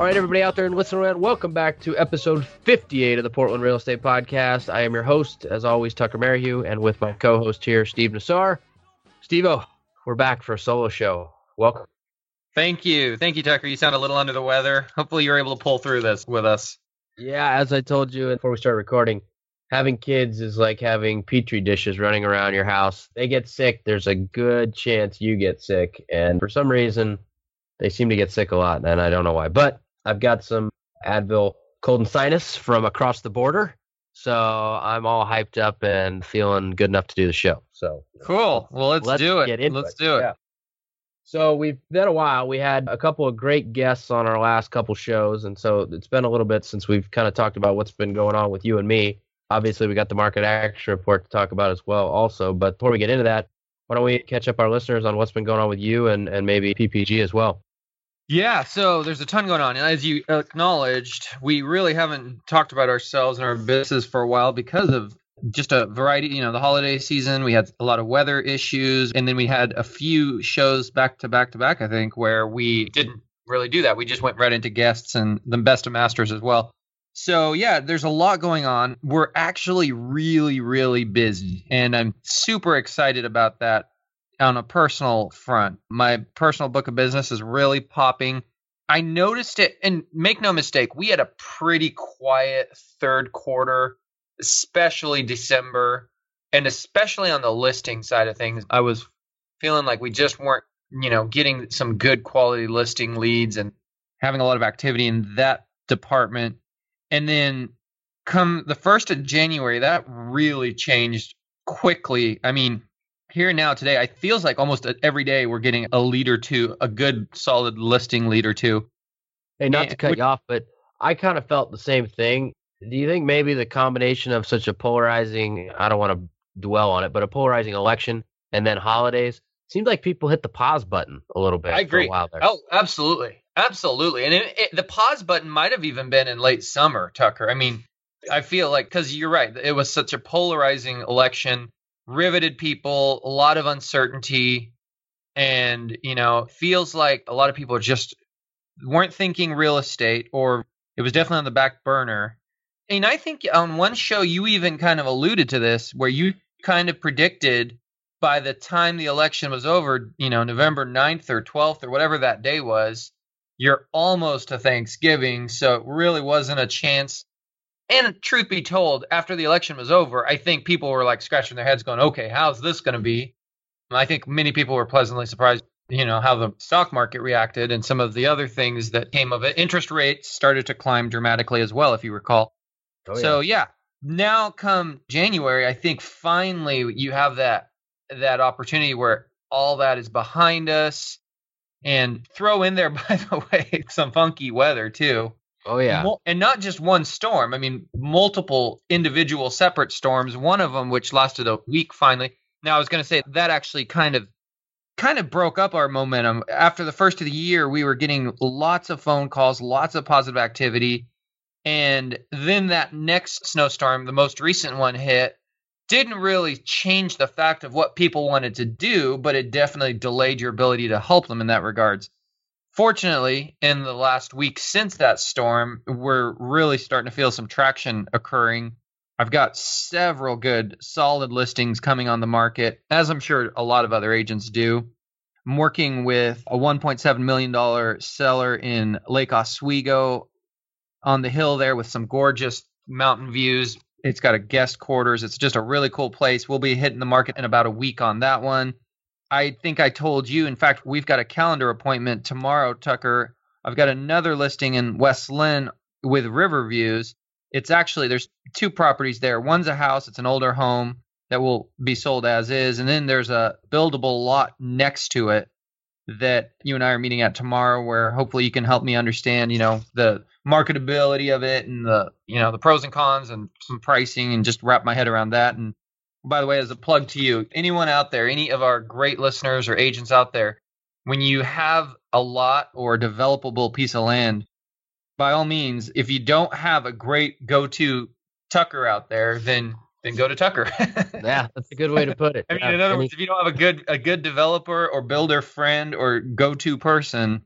All right, everybody out there and listening around, welcome back to episode 58 of the Portland Real Estate Podcast. I am your host, as always, Tucker Merrihew, and with my co host here, Steve Nassar. Steve we're back for a solo show. Welcome. Thank you. Thank you, Tucker. You sound a little under the weather. Hopefully, you're able to pull through this with us. Yeah, as I told you before we start recording, having kids is like having petri dishes running around your house. They get sick, there's a good chance you get sick. And for some reason, they seem to get sick a lot, and I don't know why. But I've got some Advil cold and sinus from across the border. So I'm all hyped up and feeling good enough to do the show. So cool. Well, let's, let's do it. Let's it. do it. Yeah. So we've been a while. We had a couple of great guests on our last couple shows, and so it's been a little bit since we've kind of talked about what's been going on with you and me. Obviously, we got the market action report to talk about as well, also. But before we get into that, why don't we catch up our listeners on what's been going on with you and, and maybe PPG as well? Yeah, so there's a ton going on. And as you acknowledged, we really haven't talked about ourselves and our business for a while because of just a variety, you know, the holiday season, we had a lot of weather issues and then we had a few shows back to back to back, I think, where we didn't really do that. We just went right into guests and the best of masters as well. So, yeah, there's a lot going on. We're actually really really busy and I'm super excited about that on a personal front. My personal book of business is really popping. I noticed it, and make no mistake, we had a pretty quiet third quarter, especially December, and especially on the listing side of things. I was feeling like we just weren't, you know, getting some good quality listing leads and having a lot of activity in that department. And then come the first of January, that really changed quickly. I mean, here now today, it feels like almost every day we're getting a lead or two, a good solid listing lead or two. Hey, not and, to cut which, you off, but I kind of felt the same thing. Do you think maybe the combination of such a polarizing, I don't want to dwell on it, but a polarizing election and then holidays seems like people hit the pause button a little bit. I agree. Oh, absolutely, absolutely. And it, it, the pause button might have even been in late summer, Tucker. I mean, I feel like because you're right, it was such a polarizing election riveted people, a lot of uncertainty, and you know, feels like a lot of people just weren't thinking real estate, or it was definitely on the back burner. And I think on one show you even kind of alluded to this, where you kind of predicted by the time the election was over, you know, November 9th or 12th or whatever that day was, you're almost to Thanksgiving. So it really wasn't a chance and truth be told, after the election was over, I think people were like scratching their heads, going, "Okay, how's this going to be?" And I think many people were pleasantly surprised, you know, how the stock market reacted and some of the other things that came of it. Interest rates started to climb dramatically as well, if you recall. Oh, yeah. So yeah, now come January, I think finally you have that that opportunity where all that is behind us, and throw in there, by the way, some funky weather too. Oh yeah. And not just one storm. I mean, multiple individual separate storms. One of them which lasted a week finally. Now I was going to say that actually kind of kind of broke up our momentum. After the first of the year, we were getting lots of phone calls, lots of positive activity. And then that next snowstorm, the most recent one hit, didn't really change the fact of what people wanted to do, but it definitely delayed your ability to help them in that regards. Fortunately, in the last week since that storm, we're really starting to feel some traction occurring. I've got several good, solid listings coming on the market, as I'm sure a lot of other agents do. I'm working with a $1.7 million seller in Lake Oswego on the hill there with some gorgeous mountain views. It's got a guest quarters. It's just a really cool place. We'll be hitting the market in about a week on that one. I think I told you. In fact, we've got a calendar appointment tomorrow, Tucker. I've got another listing in West Linn with river views. It's actually there's two properties there. One's a house, it's an older home that will be sold as is, and then there's a buildable lot next to it that you and I are meeting at tomorrow, where hopefully you can help me understand, you know, the marketability of it and the, you know, the pros and cons and some pricing and just wrap my head around that. And by the way, as a plug to you, anyone out there, any of our great listeners or agents out there, when you have a lot or a developable piece of land, by all means, if you don't have a great go-to Tucker out there, then then go to Tucker. yeah, that's a good way to put it. I mean, in other words, if you don't have a good a good developer or builder friend or go-to person,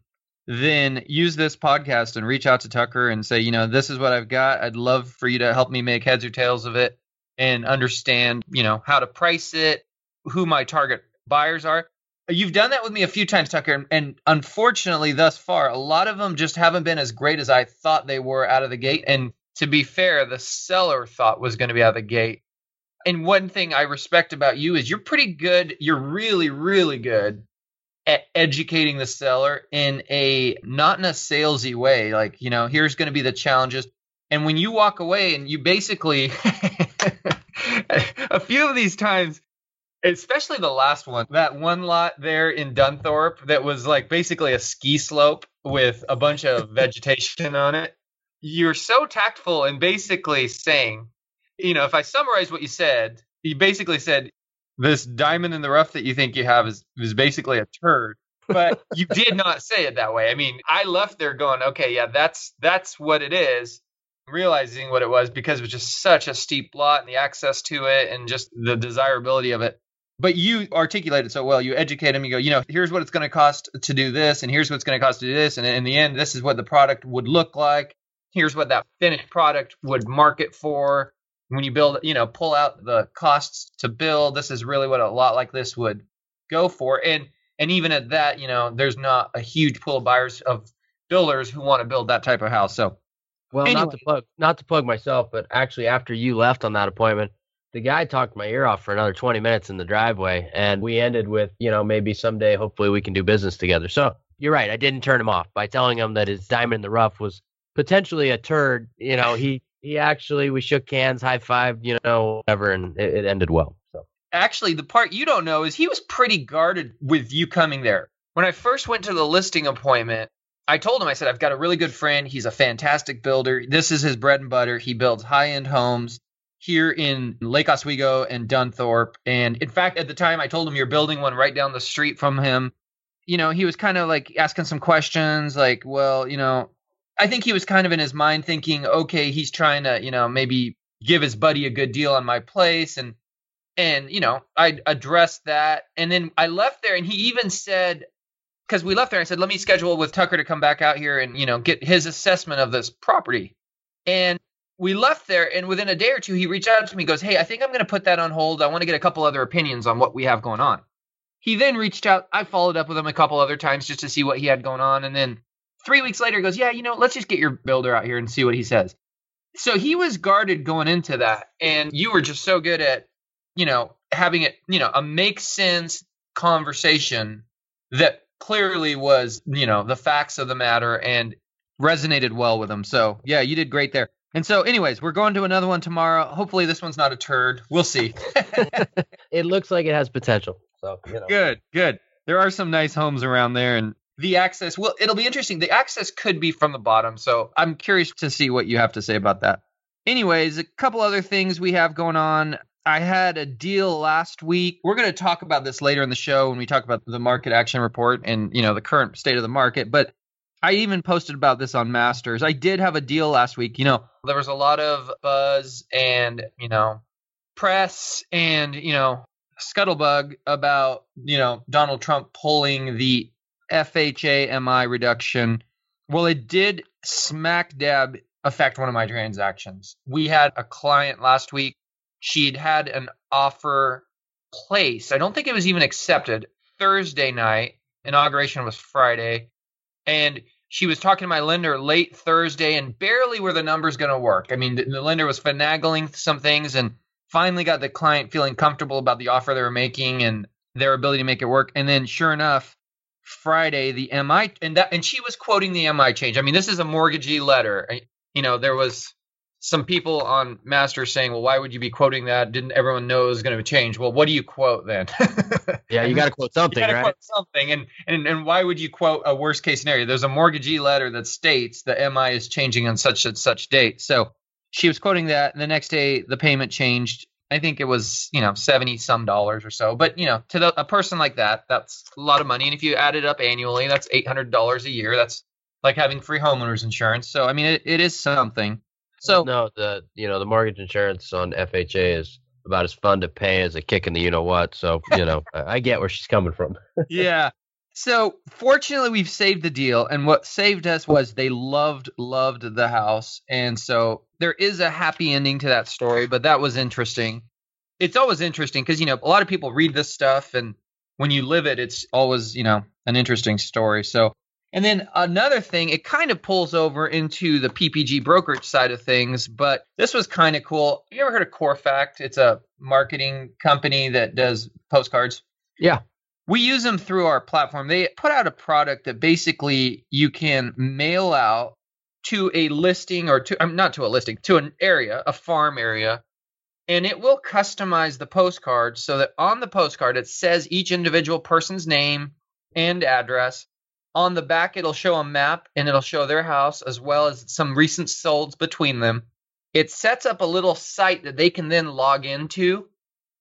then use this podcast and reach out to Tucker and say, you know, this is what I've got. I'd love for you to help me make heads or tails of it and understand, you know, how to price it, who my target buyers are. You've done that with me a few times, Tucker, and unfortunately, thus far, a lot of them just haven't been as great as I thought they were out of the gate. And to be fair, the seller thought was going to be out of the gate. And one thing I respect about you is you're pretty good. You're really, really good at educating the seller in a not in a salesy way. Like, you know, here's going to be the challenges. And when you walk away and you basically, a few of these times, especially the last one, that one lot there in Dunthorpe that was like basically a ski slope with a bunch of vegetation on it. You're so tactful in basically saying, you know, if I summarize what you said, you basically said this diamond in the rough that you think you have is is basically a turd. But you did not say it that way. I mean, I left there going, okay, yeah, that's that's what it is realizing what it was because it was just such a steep lot and the access to it and just the desirability of it. But you articulate it so well. You educate them. You go, you know, here's what it's going to cost to do this, and here's what it's going to cost to do this, and in the end, this is what the product would look like. Here's what that finished product would market for. When you build, you know, pull out the costs to build. This is really what a lot like this would go for. And and even at that, you know, there's not a huge pool of buyers of builders who want to build that type of house. So well, Anyway. not to plug, not to plug myself, but actually, after you left on that appointment, the guy talked my ear off for another 20 minutes in the driveway, and we ended with, you know, maybe someday, hopefully, we can do business together. So you're right, I didn't turn him off by telling him that his diamond in the rough was potentially a turd. You know, he he actually we shook hands, high five, you know, whatever, and it, it ended well. So actually, the part you don't know is he was pretty guarded with you coming there. When I first went to the listing appointment, I told him, I said, I've got a really good friend. He's a fantastic builder. This is his bread and butter. He builds high end homes here in Lake Oswego and Dunthorpe. And in fact, at the time, I told him you're building one right down the street from him. You know, he was kind of like asking some questions, like, well, you know, I think he was kind of in his mind thinking, okay, he's trying to, you know, maybe give his buddy a good deal on my place. And, and, you know, I addressed that. And then I left there and he even said, because we left there, I said, let me schedule with Tucker to come back out here and, you know, get his assessment of this property. And we left there, and within a day or two, he reached out to me, goes, Hey, I think I'm going to put that on hold. I want to get a couple other opinions on what we have going on. He then reached out. I followed up with him a couple other times just to see what he had going on. And then three weeks later, he goes, Yeah, you know, let's just get your builder out here and see what he says. So he was guarded going into that. And you were just so good at, you know, having it, you know, a make sense conversation that clearly was, you know, the facts of the matter and resonated well with him. So, yeah, you did great there. And so, anyways, we're going to another one tomorrow. Hopefully, this one's not a turd. We'll see. it looks like it has potential. So you know. good, good. There are some nice homes around there, and the access. Well, it'll be interesting. The access could be from the bottom, so I'm curious to see what you have to say about that. Anyways, a couple other things we have going on. I had a deal last week. We're going to talk about this later in the show when we talk about the market action report and you know the current state of the market. But I even posted about this on Masters. I did have a deal last week. You know, there was a lot of buzz and you know press and you know scuttlebug about you know Donald Trump pulling the FHA MI reduction. Well, it did smack dab affect one of my transactions. We had a client last week. She'd had an offer placed. I don't think it was even accepted Thursday night. Inauguration was Friday. And she was talking to my lender late Thursday and barely were the numbers going to work. I mean, the, the lender was finagling some things and finally got the client feeling comfortable about the offer they were making and their ability to make it work. And then sure enough, Friday the MI and that and she was quoting the MI change. I mean, this is a mortgagee letter. You know, there was some people on Master saying, "Well, why would you be quoting that? Didn't everyone know it was going to change?" Well, what do you quote then? yeah, you got to quote something, you right? Quote something, and, and and why would you quote a worst case scenario? There's a mortgagee letter that states the MI is changing on such and such date. So she was quoting that, and the next day the payment changed. I think it was you know seventy some dollars or so, but you know to the, a person like that, that's a lot of money. And if you add it up annually, that's eight hundred dollars a year. That's like having free homeowners insurance. So I mean, it, it is something. So no, the you know the mortgage insurance on FHA is about as fun to pay as a kick in the you know what. So you know I get where she's coming from. yeah. So fortunately, we've saved the deal, and what saved us was they loved loved the house, and so there is a happy ending to that story. But that was interesting. It's always interesting because you know a lot of people read this stuff, and when you live it, it's always you know an interesting story. So and then another thing, it kind of pulls over into the PPG brokerage side of things, but this was kind of cool. You ever heard of CoreFact? It's a marketing company that does postcards. Yeah. We use them through our platform. They put out a product that basically you can mail out to a listing or to, I'm not to a listing, to an area, a farm area, and it will customize the postcard so that on the postcard it says each individual person's name and address on the back, it'll show a map and it'll show their house as well as some recent solds between them. It sets up a little site that they can then log into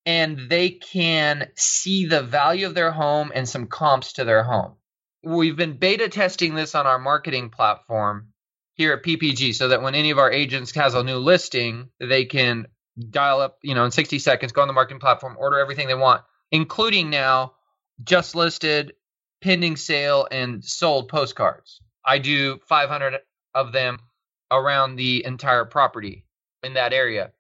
and they can see the value of their home and some comps to their home. We've been beta testing this on our marketing platform here at PPG so that when any of our agents has a new listing, they can dial up, you know, in 60 seconds, go on the marketing platform, order everything they want, including now just listed pending sale and sold postcards. I do 500 of them around the entire property in that area.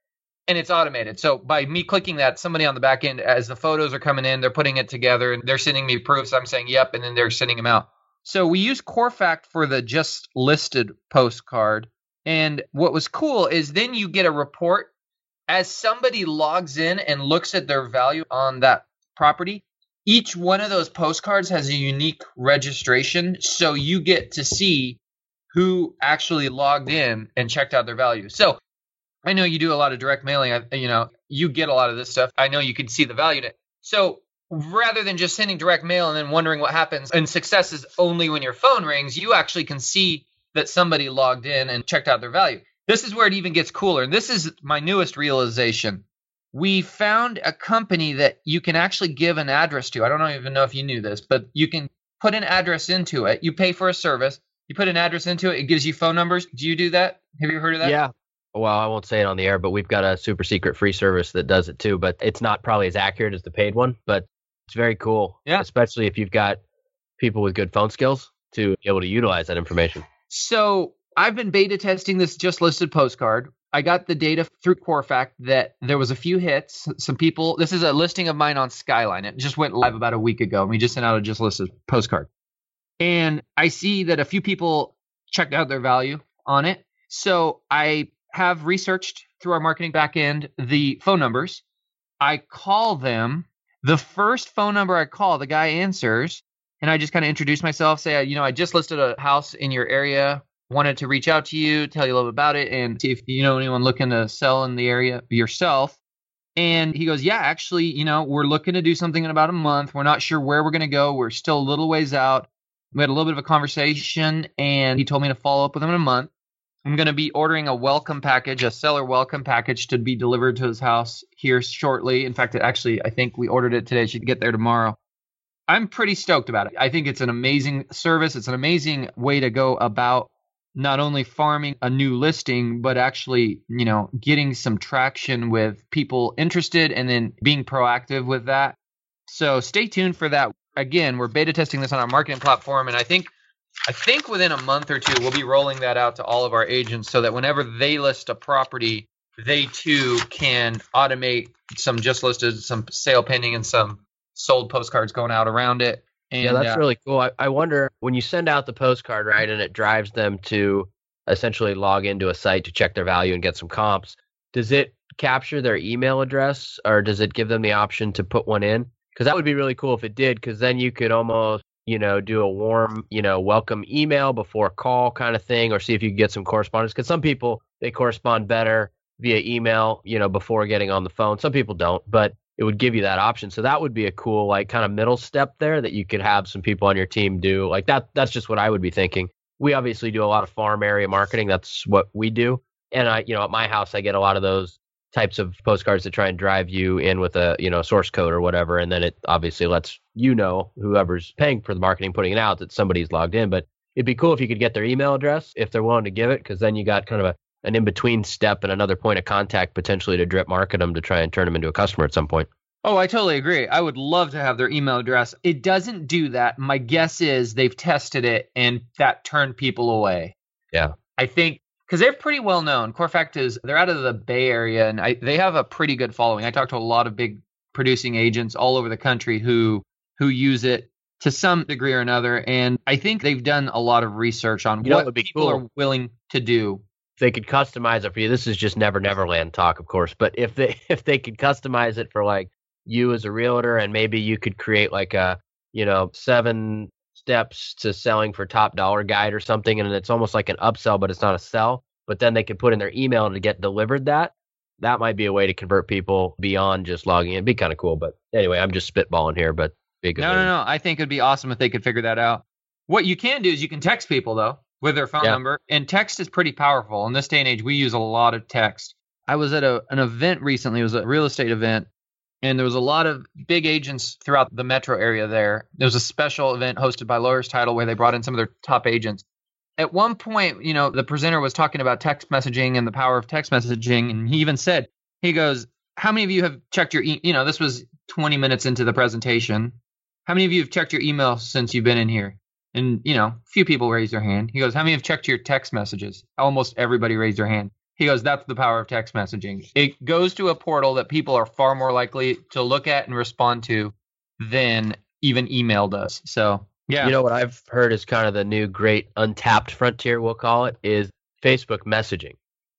And it's automated. So by me clicking that, somebody on the back end, as the photos are coming in, they're putting it together and they're sending me proofs. I'm saying, yep. And then they're sending them out. So we use CoreFact for the just listed postcard. And what was cool is then you get a report as somebody logs in and looks at their value on that property each one of those postcards has a unique registration so you get to see who actually logged in and checked out their value. So i know you do a lot of direct mailing you know you get a lot of this stuff. I know you can see the value in it. So rather than just sending direct mail and then wondering what happens and success is only when your phone rings you actually can see that somebody logged in and checked out their value. This is where it even gets cooler. And this is my newest realization we found a company that you can actually give an address to. I don't even know if you knew this, but you can put an address into it. You pay for a service. You put an address into it. It gives you phone numbers. Do you do that? Have you heard of that? Yeah. Well, I won't say it on the air, but we've got a super secret free service that does it too. But it's not probably as accurate as the paid one, but it's very cool. Yeah. Especially if you've got people with good phone skills to be able to utilize that information. So I've been beta testing this just listed postcard. I got the data through CoreFact that there was a few hits. Some people. This is a listing of mine on Skyline. It just went live about a week ago. And we just sent out a just listed postcard, and I see that a few people checked out their value on it. So I have researched through our marketing backend the phone numbers. I call them. The first phone number I call, the guy answers, and I just kind of introduce myself. Say, you know, I just listed a house in your area wanted to reach out to you, tell you a little bit about it, and see if you know anyone looking to sell in the area yourself. And he goes, Yeah, actually, you know, we're looking to do something in about a month. We're not sure where we're going to go. We're still a little ways out. We had a little bit of a conversation, and he told me to follow up with him in a month. I'm going to be ordering a welcome package, a seller welcome package to be delivered to his house here shortly. In fact, it actually, I think we ordered it today. It should get there tomorrow. I'm pretty stoked about it. I think it's an amazing service. It's an amazing way to go about not only farming a new listing, but actually, you know, getting some traction with people interested and then being proactive with that. So stay tuned for that. Again, we're beta testing this on our marketing platform, and I think I think within a month or two we'll be rolling that out to all of our agents so that whenever they list a property, they too can automate some just listed, some sale pending, and some sold postcards going out around it and, yeah, that's uh, really cool. I, I wonder when you send out the postcard, right, and it drives them to essentially log into a site to check their value and get some comps. Does it capture their email address or does it give them the option to put one in? Because that would be really cool if it did, because then you could almost, you know, do a warm, you know, welcome email before a call kind of thing, or see if you could get some correspondence. Because some people, they correspond better via email, you know, before getting on the phone. Some people don't, but it would give you that option. So that would be a cool like kind of middle step there that you could have some people on your team do. Like that that's just what I would be thinking. We obviously do a lot of farm area marketing. That's what we do. And I, you know, at my house I get a lot of those types of postcards that try and drive you in with a, you know, source code or whatever and then it obviously lets you know whoever's paying for the marketing putting it out that somebody's logged in, but it'd be cool if you could get their email address if they're willing to give it because then you got kind of a an in between step and another point of contact potentially to drip market them to try and turn them into a customer at some point. Oh, I totally agree. I would love to have their email address. It doesn't do that. My guess is they've tested it and that turned people away. Yeah. I think because they're pretty well known. Corefact is they're out of the Bay Area and I, they have a pretty good following. I talked to a lot of big producing agents all over the country who who use it to some degree or another, and I think they've done a lot of research on You know what what be people cool? are willing to do. They could customize it for you, this is just never Neverland talk, of course. But if they if they could customize it for like you as a realtor, and maybe you could create like a you know seven steps to selling for top dollar guide or something, and it's almost like an upsell, but it's not a sell. But then they could put in their email to get delivered that. That might be a way to convert people beyond just logging in. It'd be kind of cool. But anyway, I'm just spitballing here, but. No, no, no. I think it'd be awesome if they could figure that out. What you can do is you can text people though with their phone Yeah. number, and text is pretty powerful in this day and age. We use a lot of text. I was at a, an event recently. It was a real estate event, and there was a lot of big agents throughout the metro area. There, there was a special event hosted by Lawyers Title where they brought in some of their top agents. At one point, you know, the presenter was talking about text messaging and the power of text messaging, and he even said, he goes, "How many of you have checked your, e-? you know, this was 20 minutes into the presentation." How many of you have checked your email since you've been in here? And, you know, a few people raised their hand. He goes, How many have checked your text messages? Almost everybody raised their hand. He goes, That's the power of text messaging. It goes to a portal that people are far more likely to look at and respond to than even email does. So, yeah. You know what I've heard is kind of the new great untapped frontier, we'll call it, is Facebook messaging.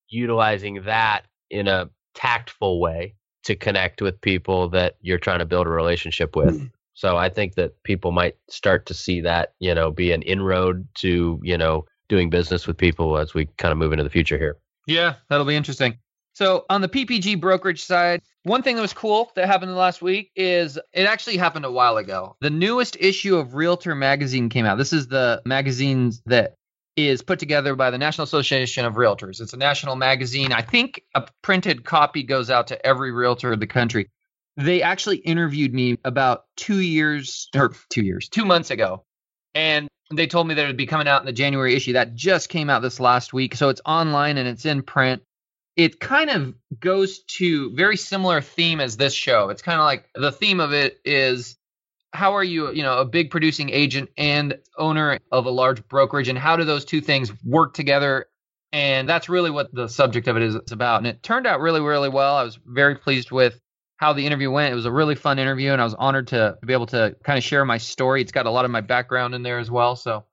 Utilizing that in a tactful way to connect with people that you're trying to build a relationship with. So I think that people might start to see that, you know, be an inroad to, you know, doing business with people as we kind of move into the future here. Yeah, that'll be interesting. So on the PPG brokerage side, one thing that was cool that happened last week is it actually happened a while ago. The newest issue of Realtor magazine came out. This is the magazine that is put together by the National Association of Realtors. It's a national magazine. I think a printed copy goes out to every realtor in the country. They actually interviewed me about two years or two years, two months ago. And they told me that it would be coming out in the January issue. That just came out this last week. So it's online and it's in print. It kind of goes to very similar theme as this show. It's kind of like the theme of it is how are you, you know, a big producing agent and owner of a large brokerage and how do those two things work together? And that's really what the subject of it is about. And it turned out really, really well. I was very pleased with how the interview went. It was a really fun interview, and I was honored to be able to kind of share my story. It's got a lot of my background in there as well. So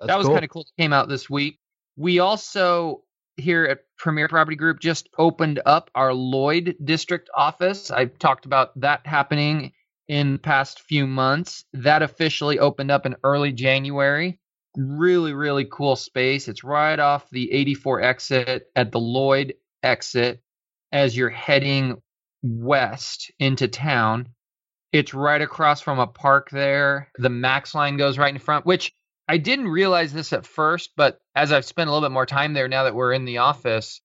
That's that was cool. kind of cool. It came out this week. We also here at Premier Property Group just opened up our Lloyd district office. I've talked about that happening in the past few months. That officially opened up in early January. Really, really cool space. It's right off the 84 exit at the Lloyd exit as you're heading west into town. It's right across from a park there. The Max line goes right in front, which I didn't realize this at first, but as I've spent a little bit more time there now that we're in the office,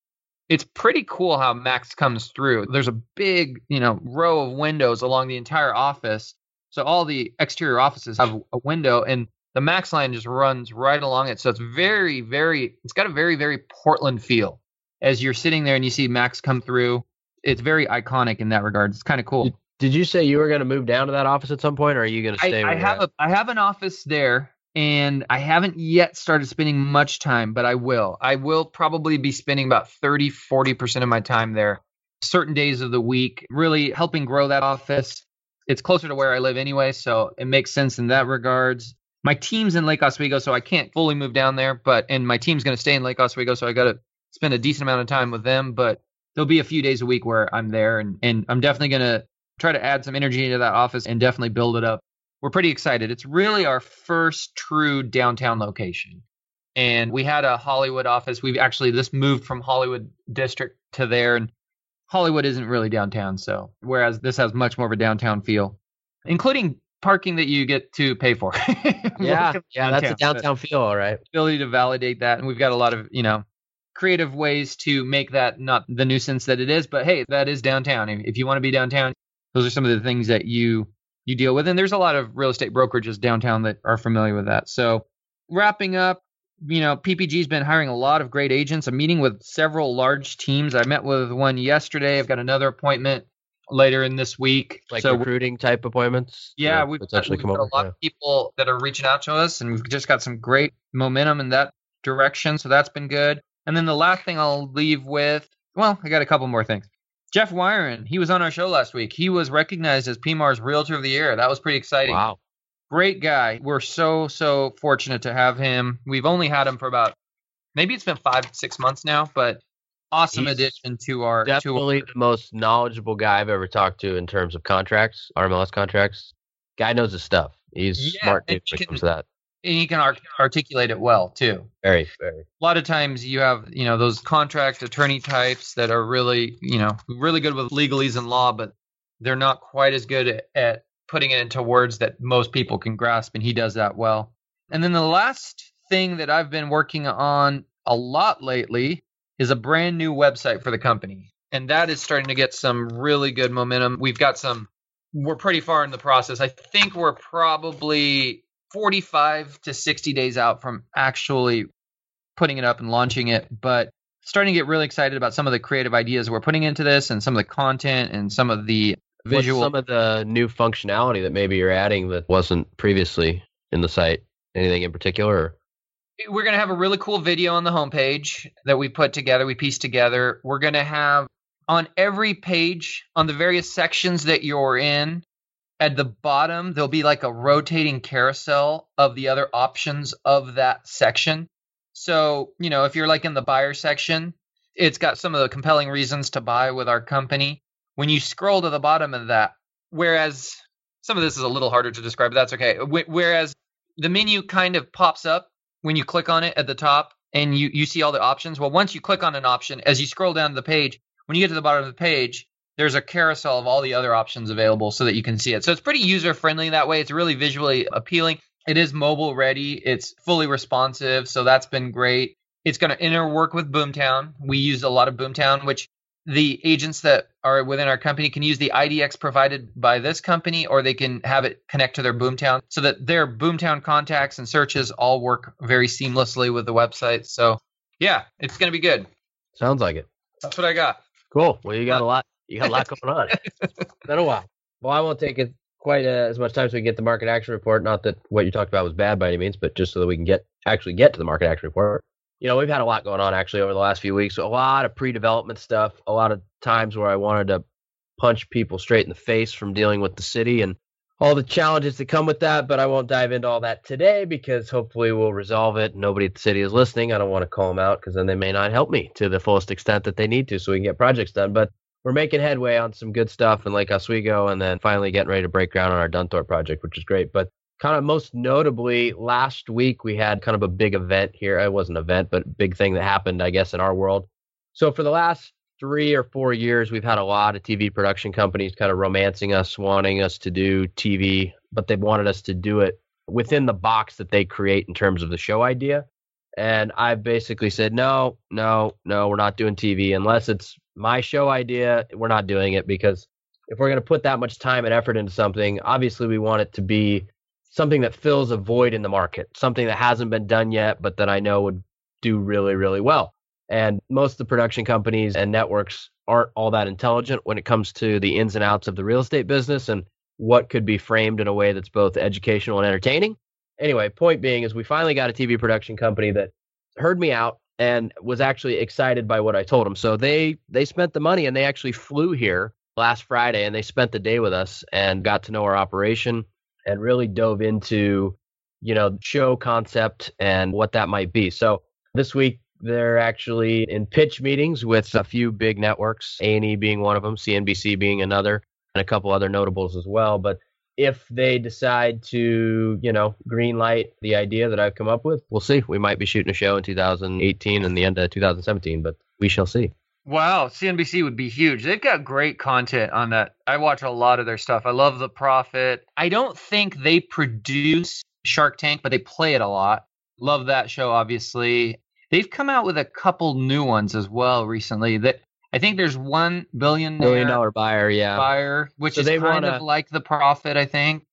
it's pretty cool how Max comes through. There's a big, you know, row of windows along the entire office. So all the exterior offices have a window and the Max line just runs right along it. So it's very, very, it's got a very, very Portland feel as you're sitting there and you see Max come through. It's very iconic in that regard. It's kind of cool. Did you say you were going to move down to that office at some point, or are you going to stay? I you're have at? a I have an office there, and I haven't yet started spending much time, but I will. I will probably be spending about 30, 40 percent of my time there, certain days of the week, really helping grow that office. It's closer to where I live anyway, so it makes sense in that regards. My team's in Lake Oswego, so I can't fully move down there, but and my team's going to stay in Lake Oswego, so I got to spend a decent amount of time with them. But there'll be a few days a week where I'm there, and and I'm definitely going to try to add some energy into that office and definitely build it up. We're pretty excited. It's really our first true downtown location. And we had a Hollywood office. We've actually this moved from Hollywood district to there, and Hollywood isn't really downtown. So whereas this has much more of a downtown feel, including parking that you get to pay for. yeah, yeah, that's a downtown feel, all right. Ability to validate that, and we've got a lot of you know creative ways to make that not the nuisance that it is. But hey, that is downtown. If you want to be downtown, those are some of the things that you you deal with. And there's a lot of real estate brokerages downtown that are familiar with that. So wrapping up, you know, PPG's been hiring a lot of great agents. I'm meeting with several large teams. I met with one yesterday. I've got another appointment later in this week. Like so recruiting type appointments? Yeah, we've, potentially we've come got over, a lot yeah. of people that are reaching out to us, and we've just got some great momentum in that direction. So that's been good. And then the last thing I'll leave with, well, I got a couple more things. Jeff Wyron, he was on our show last week. He was recognized as PMAR's Realtor of the Year. That was pretty exciting. Wow. Great guy. We're so, so fortunate to have him. We've only had him for about, maybe it's been five, six months now, but awesome He's addition to our. Definitely to our, the most knowledgeable guy I've ever talked to in terms of contracts, RMLS contracts. Guy knows his stuff. He's yeah, smart when it comes to that and he can art- articulate it well too. Very, very. A lot of times you have, you know, those contract attorney types that are really, you know, really good with legalese and law, but they're not quite as good at, at putting it into words that most people can grasp, and he does that well. And then the last thing that I've been working on a lot lately is a brand new website for the company. And that is starting to get some really good momentum. We've got some, we're pretty far in the process. I think we're probably 45 to 60 days out from actually putting it up and launching it, but starting to get really excited about some of the creative ideas we're putting into this and some of the content and some of the visual What's some of the new functionality that maybe you're adding that wasn't previously in the site anything in particular we're going to have a really cool video on the homepage that we put together we pieced together. We're going to have on every page on the various sections that you're in at the bottom there'll be like a rotating carousel of the other options of that section. So you know if you're like in the buyer section it's got some of the compelling reasons to buy with our company. When you scroll to the bottom of that whereas some of this is a little harder to describe but that's okay. Whereas the menu kind of pops up when you click on it at the top and you, you see all the options. Well once you click on an option as you scroll down the page when you get to the bottom of the page there's a carousel of all the other options available so that you can see it. So it's pretty user friendly that way. It's really visually appealing. It is mobile ready. It's fully responsive, so that's been great. It's going to interwork with Boomtown. We use a lot of Boomtown, which the agents that are within our company can use the IDX provided by this company, or they can have it connect to their Boomtown so that their Boomtown contacts and searches all work very seamlessly with the website. So, yeah, it's going to be good. Sounds like it. That's what I got. Cool. Well, you got uh, a lot you got a lot going on. it's been a while. Well, I won't take it quite uh, as much time as we get the market action report. Not that what you talked about was bad by any means, but just so that we can get actually get to the market action report. You know, we've had a lot going on actually over the last few weeks. A lot of pre-development stuff. A lot of times where I wanted to punch people straight in the face from dealing with the city and all the challenges that come with that, but I won't dive into all that today because hopefully we'll resolve it. Nobody at the city is listening. I don't want to call them out because then they may not help me to the fullest extent that they need to so we can get projects done. But we're making headway on some good stuff in Lake Oswego and then finally getting ready to break ground on our Dunthorpe project, which is great. But kind of most notably, last week we had kind of a big event here. It wasn't an event, but big thing that happened, I guess, in our world. So for the last three or four years, we've had a lot of TV production companies kind of romancing us, wanting us to do TV, but they wanted us to do it within the box that they create in terms of the show idea. And I basically said, no, no, no, we're not doing TV unless it's my show idea. We're not doing it because if we're going to put that much time and effort into something, obviously we want it to be something that fills a void in the market, something that hasn't been done yet, but that I know would do really, really well. And most of the production companies and networks aren't all that intelligent when it comes to the ins and outs of the real estate business and what could be framed in a way that's both educational and entertaining anyway, point being is we finally got a TV production company that heard me out and was actually excited by what I told them. So they they spent the money and they actually flew here last Friday and they spent the day with us and got to know our operation and really dove into you know show concept and what that might be. So this week they're actually in pitch meetings with a few big networks, A&E being one of them, CNBC being another, and a couple other notables as well. But if they decide to, you know, green light the idea that I've come up with, we'll see. We might be shooting a show in 2018 and the end of 2017, but we shall see. Wow, CNBC would be huge. They've got great content on that. I watch a lot of their stuff. I love The Profit. I don't think they produce Shark Tank, but they play it a lot. Love that show, obviously. They've come out with a couple new ones as well recently. That I think there's one billion billion dollar buyer, yeah, buyer, which so is kind wanna... of like The Profit. I think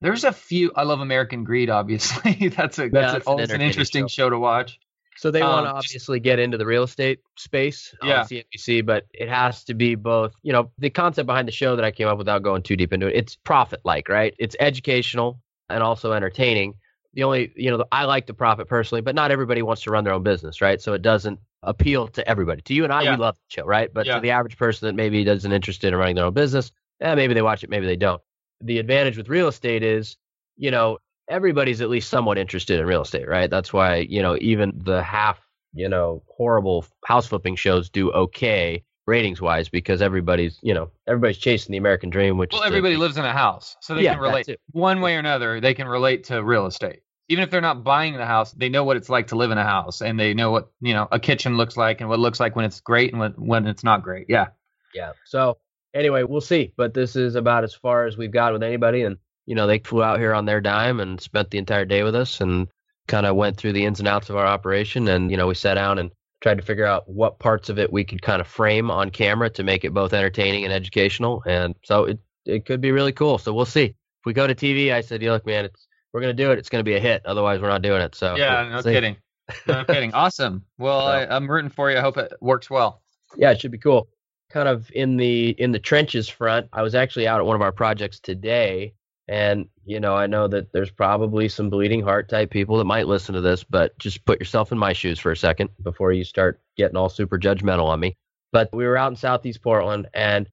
there's a few. I love American Greed, obviously. that's a that's, yeah, that's always an, an interesting show. show to watch. So they um, want to obviously get into the real estate space on yeah. CNBC, but it has to be both. You know, the concept behind the show that I came up without going too deep into it, it's profit like, right? It's educational and also entertaining. The only, you know, I like the profit personally, but not everybody wants to run their own business, right? So it doesn't appeal to everybody. To you and I, yeah. we love the show, right? But yeah. to the average person that maybe doesn't interested in running their own business, eh, maybe they watch it, maybe they don't. The advantage with real estate is, you know, everybody's at least somewhat interested in real estate, right? That's why, you know, even the half, you know, horrible house flipping shows do okay ratings wise because everybody's, you know, everybody's chasing the American dream, which Well, everybody the, lives in a house, so they yeah, can relate one way or another, they can relate to real estate. Even if they're not buying the house, they know what it's like to live in a house and they know what, you know, a kitchen looks like and what it looks like when it's great and when, when it's not great. Yeah. Yeah. So, anyway, we'll see, but this is about as far as we've got with anybody and you know, they flew out here on their dime and spent the entire day with us and kind of went through the ins and outs of our operation. And, you know, we sat down and tried to figure out what parts of it we could kind of frame on camera to make it both entertaining and educational. And so it, it could be really cool. So we'll see. If we go to TV, I said, you look, man, it's, we're going to do it. It's going to be a hit. Otherwise, we're not doing it. So yeah, no see. kidding. No kidding. Awesome. Well, so, I, I'm rooting for you. I hope it works well. Yeah, it should be cool. Kind of in the in the trenches front. I was actually out at one of our projects today and, you know, I know that there's probably some bleeding heart type people that might listen to this, but just put yourself in my shoes for a second before you start getting all super judgmental on me. But we were out in Southeast Portland and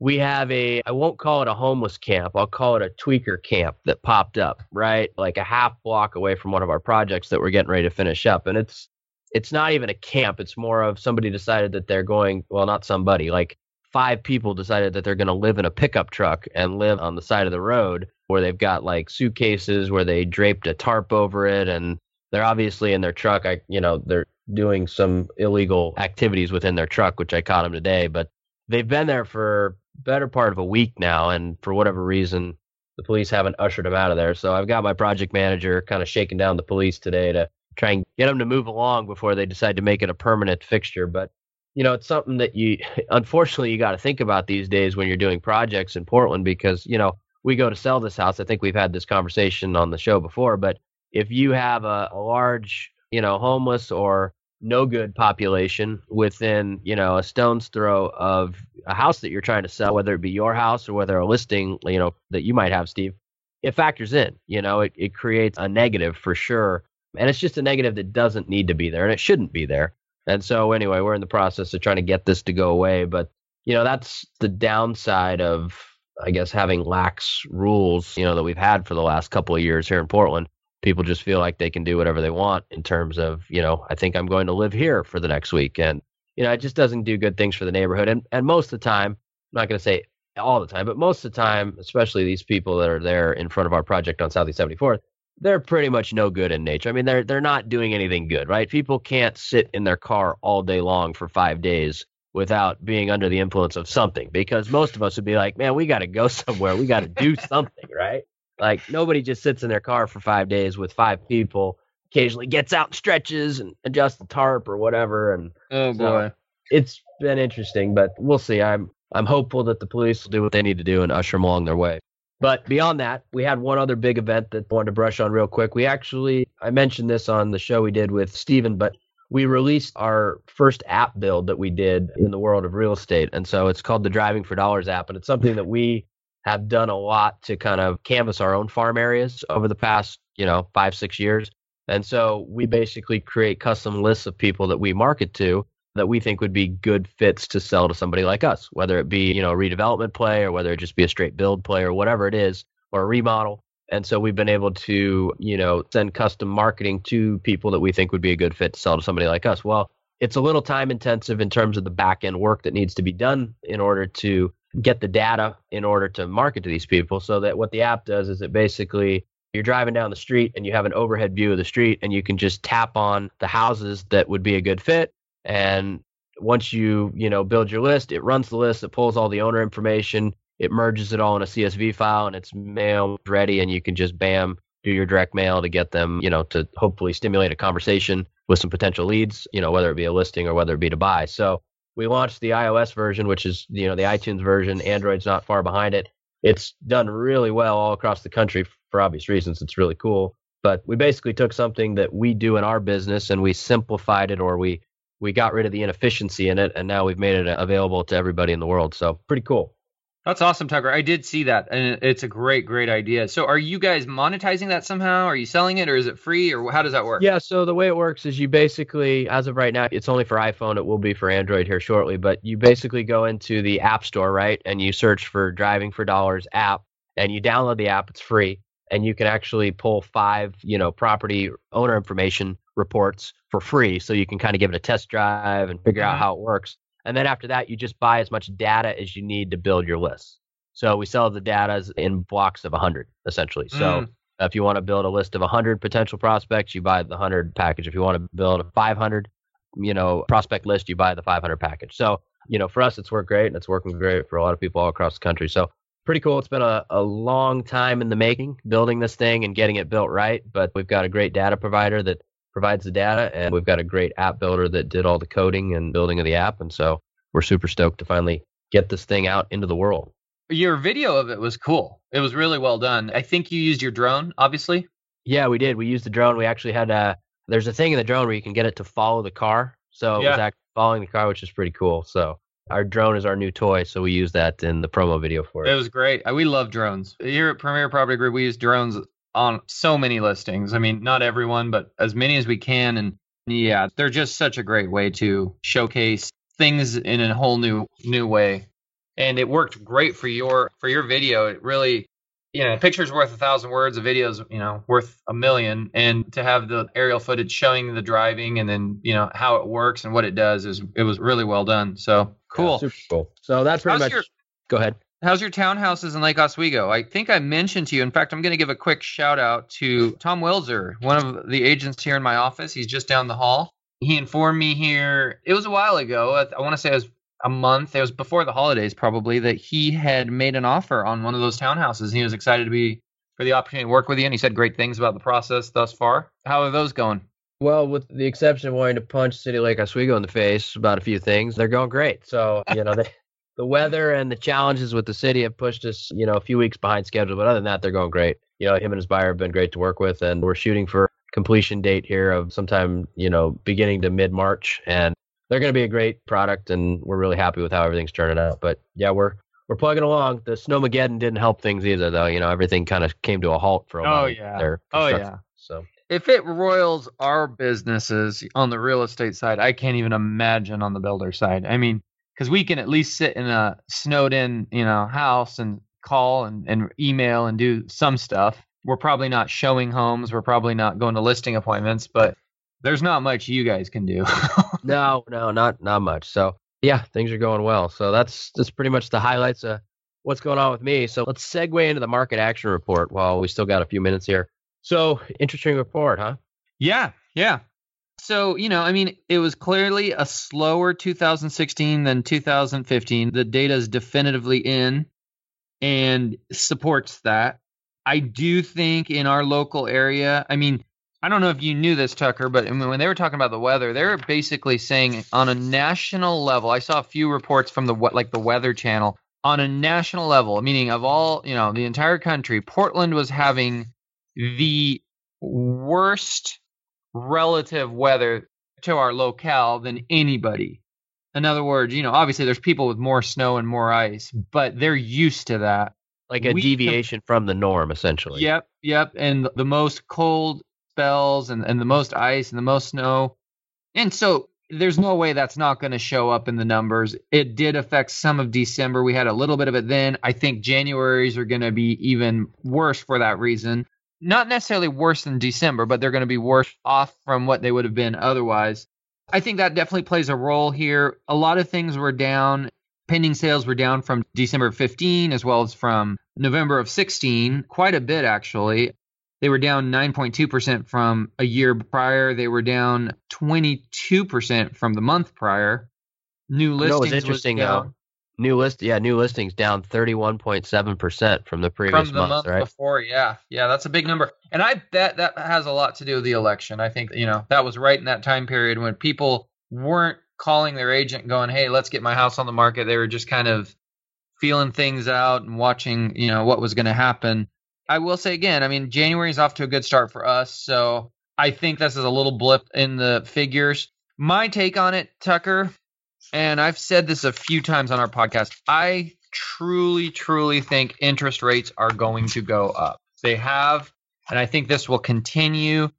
we have a, I won't call it a homeless camp, I'll call it a tweaker camp that popped up, right? Like a half block away from one of our projects that we're getting ready to finish up. And it's, it's not even a camp. It's more of somebody decided that they're going, well, not somebody, like five people decided that they're going to live in a pickup truck and live on the side of the road where they've got like suitcases where they draped a tarp over it and they're obviously in their truck. I you know they're doing some illegal activities within their truck which i caught them today but they've been there for better part of a week now and for whatever reason the police haven't ushered them out of there. So i've got my project manager kind of shaking down the police today to try and get them to move along before they decide to make it a permanent fixture but you know, it's something that you, unfortunately, you got to think about these days when you're doing projects in Portland because, you know, we go to sell this house. I think we've had this conversation on the show before, but if you have a, a large, you know, homeless or no good population within, you know, a stone's throw of a house that you're trying to sell, whether it be your house or whether a listing, you know, that you might have, Steve, it factors in, you know, it, it creates a negative for sure. And it's just a negative that doesn't need to be there and it shouldn't be there. And so anyway, we're in the process of trying to get this to go away. But you know, that's the downside of I guess having lax rules, you know, that we've had for the last couple of years here in Portland. People just feel like they can do whatever they want in terms of, you know, I think I'm going to live here for the next week. And, you know, it just doesn't do good things for the neighborhood. And and most of the time, I'm not gonna say all the time, but most of the time, especially these people that are there in front of our project on Southeast 74th, they're pretty much no good in nature. I mean, they're they're not doing anything good, right? People can't sit in their car all day long for five days without being under the influence of something, because most of us would be like, man, we got to go somewhere, we got to do something, right? Like nobody just sits in their car for five days with five people. Occasionally gets out and stretches and adjusts the tarp or whatever. And oh boy, it's been interesting, but we'll see. I'm I'm hopeful that the police will do what they need to do and usher them along their way. But beyond that, we had one other big event that I wanted to brush on real quick. We actually, I mentioned this on the show we did with Steven, but we released our first app build that we did in the world of real estate. And so it's called the Driving for Dollars app. And it's something that we have done a lot to kind of canvas our own farm areas over the past, you know, five, six years. And so we basically create custom lists of people that we market to that we think would be good fits to sell to somebody like us, whether it be, you know, a redevelopment play or whether it just be a straight build play or whatever it is, or a remodel. And so we've been able to, you know, send custom marketing to people that we think would be a good fit to sell to somebody like us. Well, it's a little time intensive in terms of the back end work that needs to be done in order to get the data in order to market to these people. So that what the app does is it basically you're driving down the street and you have an overhead view of the street and you can just tap on the houses that would be a good fit and once you you know build your list it runs the list it pulls all the owner information it merges it all in a csv file and it's mail ready and you can just bam do your direct mail to get them you know to hopefully stimulate a conversation with some potential leads you know whether it be a listing or whether it be to buy so we launched the ios version which is you know the itunes version android's not far behind it it's done really well all across the country for obvious reasons. It's really cool. But we basically took something that we do in our business and we simplified it or we we got rid of the inefficiency in it and now we've made it available to everybody in the world. So pretty cool. That's awesome, Tucker. I did see that, and it's a great, great idea. So, are you guys monetizing that somehow? Are you selling it, or is it free, or how does that work? Yeah. So the way it works is you basically, as of right now, it's only for iPhone. It will be for Android here shortly. But you basically go into the App Store, right, and you search for "Driving for Dollars" app, and you download the app. It's free, and you can actually pull five, you know, property owner information reports for free, so you can kind of give it a test drive and figure out how it works. And then after that, you just buy as much data as you need to build your list. So we sell the data in blocks of 100, essentially. So mm. if you want to build a list of 100 potential prospects, you buy the 100 package. If you want to build a 500, you know, prospect list, you buy the 500 package. So, you know, for us, it's worked great and it's working great for a lot of people all across the country. So pretty cool. It's been a, a long time in the making building this thing and getting it built right. But we've got a great data provider that provides the data, and we've got a great app builder that did all the coding and building of the app. And so we're super stoked to finally get this thing out into the world. Your video of it was cool. It was really well done. I think you used your drone, obviously. Yeah, we did. We used the drone. We actually had a there's a thing in the drone where you can get it to follow the car. So yeah. it was actually following the car, which is pretty cool. So our drone is our new toy, so we use that in the promo video for it. It was great. Uh, we love drones. Here at Premier Property Group, we use drones on so many listings. I mean, not everyone, but as many as we can. And yeah, they're just such a great way to showcase things in a whole new new way. And it worked great for your for your video. It really you know, picture's worth a thousand words, a video's, you know, worth a million. And to have the aerial footage showing the driving and then, you know, how it works and what it does is it was really well done. So cool. Yeah, super cool. So that's pretty How's much your, go ahead. How's your townhouses in Lake Oswego? I think I mentioned to you. In fact, I'm going to give a quick shout out to Tom Wilzer, one of the agents here in my office. He's just down the hall. He informed me here. It was a while ago. I, want to say it was a month. It was before the holidays, probably, that he had made an offer on one of those townhouses. And he was excited to be for the opportunity to work with you. And he said great things about the process thus far. How are those going? Well, with the exception of wanting to punch City Lake Oswego in the face about a few things, they're going great. So, you know, they, the weather and the challenges with the city have pushed us, you know, a few weeks behind schedule. But other than that, they're going great. You know, him and his buyer have been great to work with. And we're shooting for completion date here of sometime, you know, beginning to mid March. And they're going to be a great product, and we're really happy with how everything's turning out. But yeah, we're we're plugging along. The snowmageddon didn't help things either, though. You know, everything kind of came to a halt for a oh, while. Oh yeah. There. Oh yeah. So if it roils our businesses on the real estate side, I can't even imagine on the builder side. I mean, because we can at least sit in a snowed in, you know, house and call and, and email and do some stuff. We're probably not showing homes. We're probably not going to listing appointments, but there's not much you guys can do. no, no, not not much. So yeah, things are going well. So that's that's pretty much the highlights of what's going on with me. So let's segue into the market action report while we still got a few minutes here. So interesting report, huh? Yeah, yeah. So, you know, I mean, it was clearly a slower 2016 than 2015. The data is definitively in and supports that. I do think in our local area, I mean, I don't know if you knew this, Tucker, but when they were talking about the weather, they were basically saying on a national level. I saw a few reports from the like the Weather Channel on a national level, meaning of all you know the entire country. Portland was having the worst relative weather to our locale than anybody. In other words, you know, obviously there's people with more snow and more ice, but they're used to that. Like a we deviation from the norm, essentially. Yep, yep. And the most cold spells and, and the most ice and the most snow. And so there's no way that's not going to show up in the numbers. It did affect some of December. We had a little bit of it then. I think January's are going to be even worse for that reason. Not necessarily worse than December, but they're going to be worse off from what they would have been otherwise. I think that definitely plays a role here. A lot of things were down. pending sales were down from December of 15 as well as from November of 16, quite a bit actually. They were down 9.2% from a year prior. They were down 22% from the month prior. New listings was interesting was though. New list, yeah, new listings down 31.7 percent from the previous from the month, month right? before. Yeah, yeah, that's a big number, and I bet that has a lot to do with the election. I think you know that was right in that time period when people weren't calling their agent, going, "Hey, let's get my house on the market." They were just kind of feeling things out and watching, you know, what was going to happen. I will say again, I mean, January is off to a good start for us, so I think this is a little blip in the figures. My take on it, Tucker, and I've said this a few times on our podcast. I truly, truly think interest rates are going to go up. They have, and I think this will continue.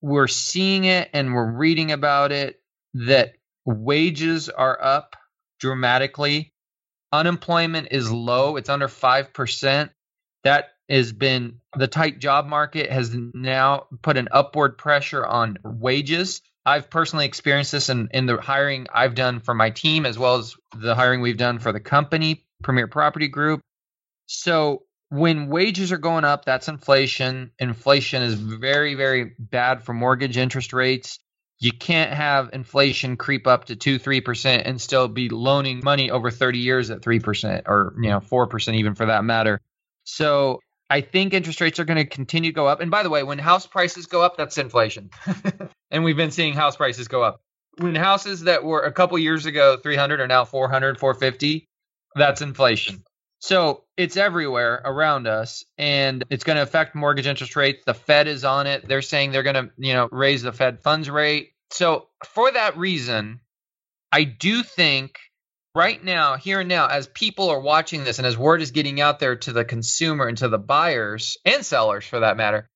We're seeing it and we're reading about it that wages are up dramatically. Unemployment is low, it's under 5%. That has been the tight job market has now put an upward pressure on wages. I've personally experienced this in, in the hiring I've done for my team as well as the hiring we've done for the company, Premier Property Group. So when wages are going up, that's inflation. Inflation is very, very bad for mortgage interest rates. You can't have inflation creep up to two, three percent and still be loaning money over 30 years at three percent or you know four percent even for that matter. So I think interest rates are going to continue to go up. And by the way, when house prices go up, that's inflation. and we've been seeing house prices go up. When houses that were a couple years ago 300 are now 400, 450, that's inflation. So it's everywhere around us and it's going to affect mortgage interest rates. The Fed is on it. They're saying they're going to, you know, raise the Fed funds rate. So for that reason, I do think right now, here and now, as people are watching this and as word is getting out there to the consumer and to the buyers and sellers for that matter,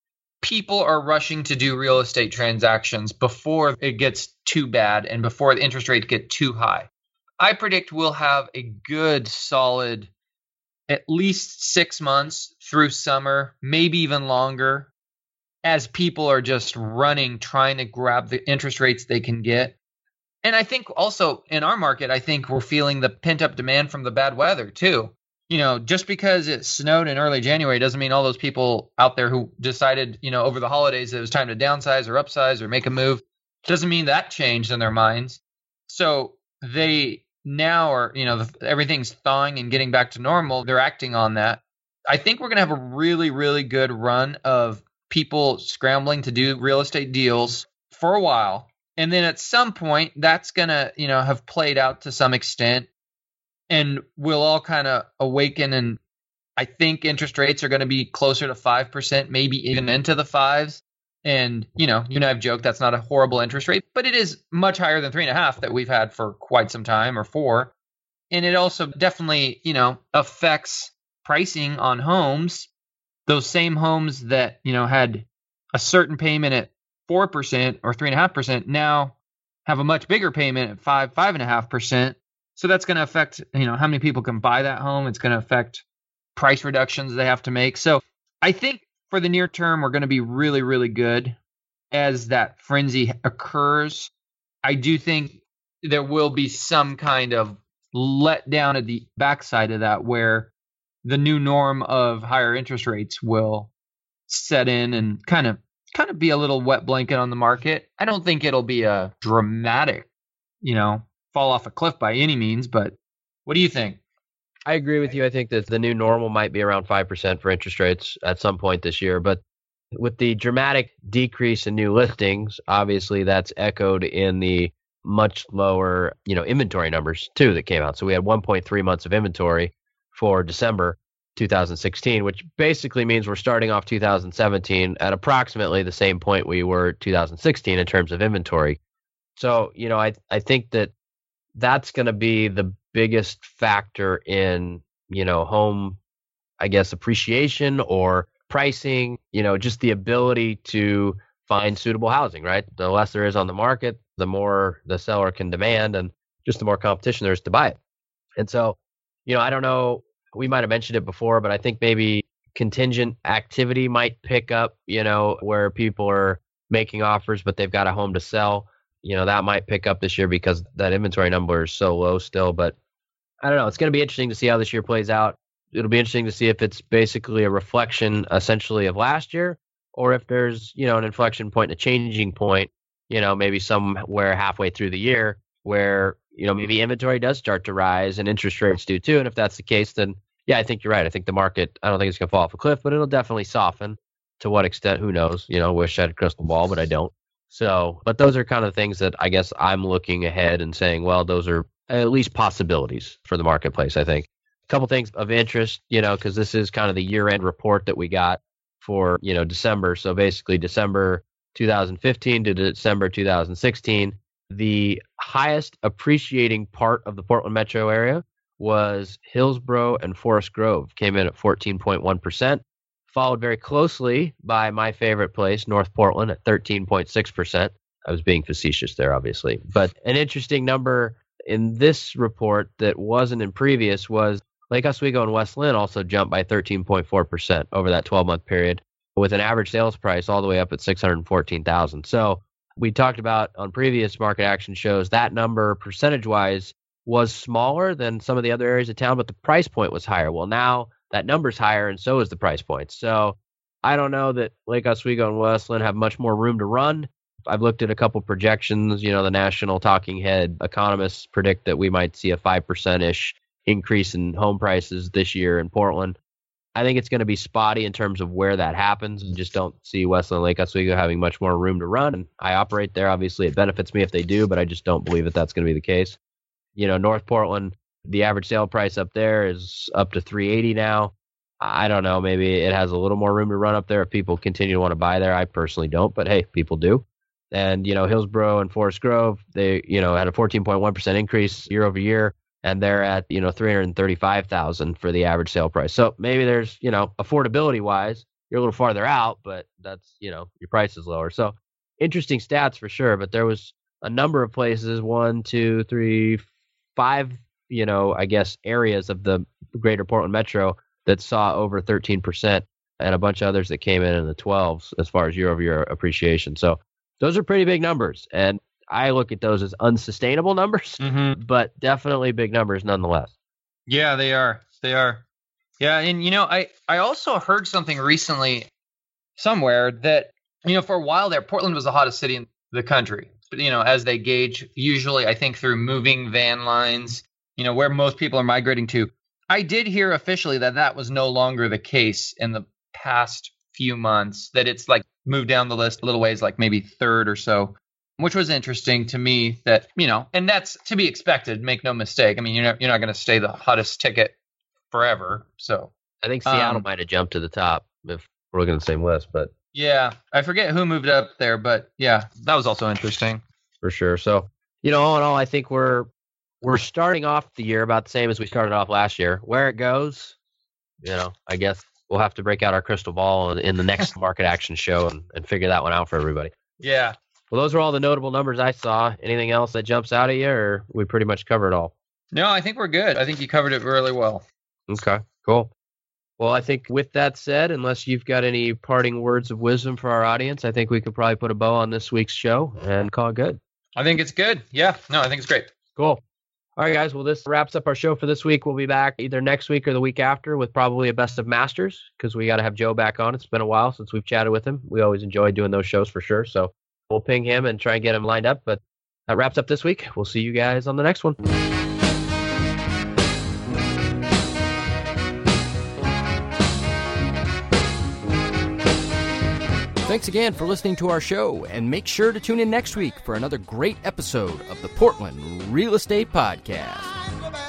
people are rushing to do real estate transactions before it gets too bad and before the interest rates get too high. I predict we'll have a good, solid, at least six months through summer, maybe even longer, as people are just running, trying to grab the interest rates they can get. And I think also in our market, I think we're feeling the pent up demand from the bad weather too. You know, just because it snowed in early January doesn't mean all those people out there who decided, you know, over the holidays it was time to downsize or upsize or make a move doesn't mean that changed in their minds. So they now are, you know, everything's thawing and getting back to normal. They're acting on that. I think we're going to have a really, really good run of people scrambling to do real estate deals for a while and then at some point that's going to you know have played out to some extent and we'll all kind of awaken and i think interest rates are going to be closer to 5% maybe even into the fives. And you know you and i've joked that's not a horrible interest rate but it is much higher than three and a half that we've had for quite some time or four. And it also definitely you know affects pricing on homes. Those same homes that you know had a certain payment at 4% or 3.5% now have a much bigger payment at 5, 5.5%. So that's going to affect, you know, how many people can buy that home. It's going to affect price reductions they have to make. So I think for the near term, we're going to be really, really good as that frenzy occurs. I do think there will be some kind of letdown at the backside of that where the new norm of higher interest rates will set in and kind of kind of be a little wet blanket on the market. I don't think it'll be a dramatic, you know, fall off a cliff by any means, but what do you think? I agree with you. I think that the new normal might be around 5% for interest rates at some point this year. But with the dramatic decrease in new listings, obviously that's echoed in the much lower, you know, inventory numbers too that came out. So we had 1.3 months of inventory for December 2016, which basically means we're starting off 2017 at approximately the same point we were 2016 in terms of inventory. So, you know, I I think that that's going to be the biggest factor in, you know, home I guess appreciation or pricing, you know, just the ability to find suitable housing, right? The less there is on the market, the more the seller can demand and just the more competition there is to buy it. And so, you know, I don't know we might have mentioned it before, but I think maybe contingent activity might pick up, you know, where people are making offers, but they've got a home to sell. You know, that might pick up this year because that inventory number is so low still. But I don't know. It's going to be interesting to see how this year plays out. It'll be interesting to see if it's basically a reflection essentially of last year or if there's, you know, an inflection point, a changing point, you know, maybe somewhere halfway through the year where, you know, maybe inventory does start to rise and interest rates do too. And if that's the case, then yeah, I think you're right. I think the market, I don't think it's going to fall off a cliff, but it'll definitely soften. To what extent, who knows? You know, wish I had a crystal ball, but I don't. So, but those are kind of things that I guess I'm looking ahead and saying, well, those are at least possibilities for the marketplace, I think. A couple things of interest, you know, because this is kind of the year end report that we got for, you know, December. So basically, December 2015 to December 2016, the highest appreciating part of the Portland metro area was Hillsboro and Forest Grove, came in at 14.1%, followed very closely by my favorite place, North Portland, at 13.6%. I was being facetious there, obviously. But an interesting number in this report that wasn't in previous was Lake Oswego and West Linn also jumped by 13.4% over that 12 month period with an average sales price all the way up at 614,000. So we talked about on previous market action shows that number percentage wise was smaller than some of the other areas of town, but the price point was higher. Well, now that number's higher and so is the price point. So I don't know that Lake Oswego and West Linn have much more room to run. I've looked at a couple projections. You know, the national talking head economists predict that we might see a 5% ish increase in home prices this year in Portland. I think it's going to be spotty in terms of where that happens. And just don't see West Linn Lake Oswego having much more room to run. And I operate there. Obviously, it benefits me if they do, but I just don't believe that that's going to be the case. You know, North Portland, the average sale price up there is up to 380 now. I don't know. Maybe it has a little more room to run up there if people continue to want to buy there. I personally don't, but hey, people do. And you know, Hillsboro and Forest Grove, they you know had a 14.1% increase year over year, and they're at you know 335,000 for the average sale price. So maybe there's you know affordability wise, you're a little farther out, but that's you know your price is lower. So interesting stats for sure. But there was a number of places, one, two, three, five, you know, I guess areas of the greater Portland metro that saw over 13% and a bunch of others that came in in the 12s as far as year over year appreciation. So those are pretty big numbers. And I look at those as unsustainable numbers, mm-hmm. but definitely big numbers nonetheless. Yeah, they are. They are. Yeah, and you know, I I also heard something recently somewhere that you know for a while there Portland was the hottest city in the country. But you know, as they gauge usually I think through moving van lines, you know, where most people are migrating to. I did hear officially that that was no longer the case in the past few months that it's like moved down the list a little ways like maybe third or so which was interesting to me that you know and that's to be expected make no mistake. I mean you're not you're not going to stay the hottest ticket forever so i think seattle um, might have jumped to the top if we're looking at the same list but yeah i forget who moved up there but yeah that was also interesting. For sure. So you know all in all i think we're we're starting off the year about the same as we started off last year. Where it goes you know i guess we'll have to break out our crystal ball in, in the next market action show and, and figure that one out for everybody. Yeah well, those are all the notable numbers I saw. Anything else that jumps out at you, or we pretty much covered it all? No, I think we're good. I think you covered it really well. Okay, cool. Well, I think with that said, unless you've got any parting words of wisdom for our audience, I think we could probably put a bow on this week's show and call it good. I think it's good. Yeah, no, I think it's great. Cool. All right, guys. Well, this wraps up our show for this week. We'll be back either next week or the week after with probably a best of masters because we got to have Joe back on. It's been a while since we've chatted with him. We always enjoy doing those shows for sure. So we'll ping him and try and get him lined up. But that wraps up this week. We'll see you guys on the next one. Thanks again for listening to our show, and make sure to tune in next week for another great episode of the Portland Real Estate Podcast.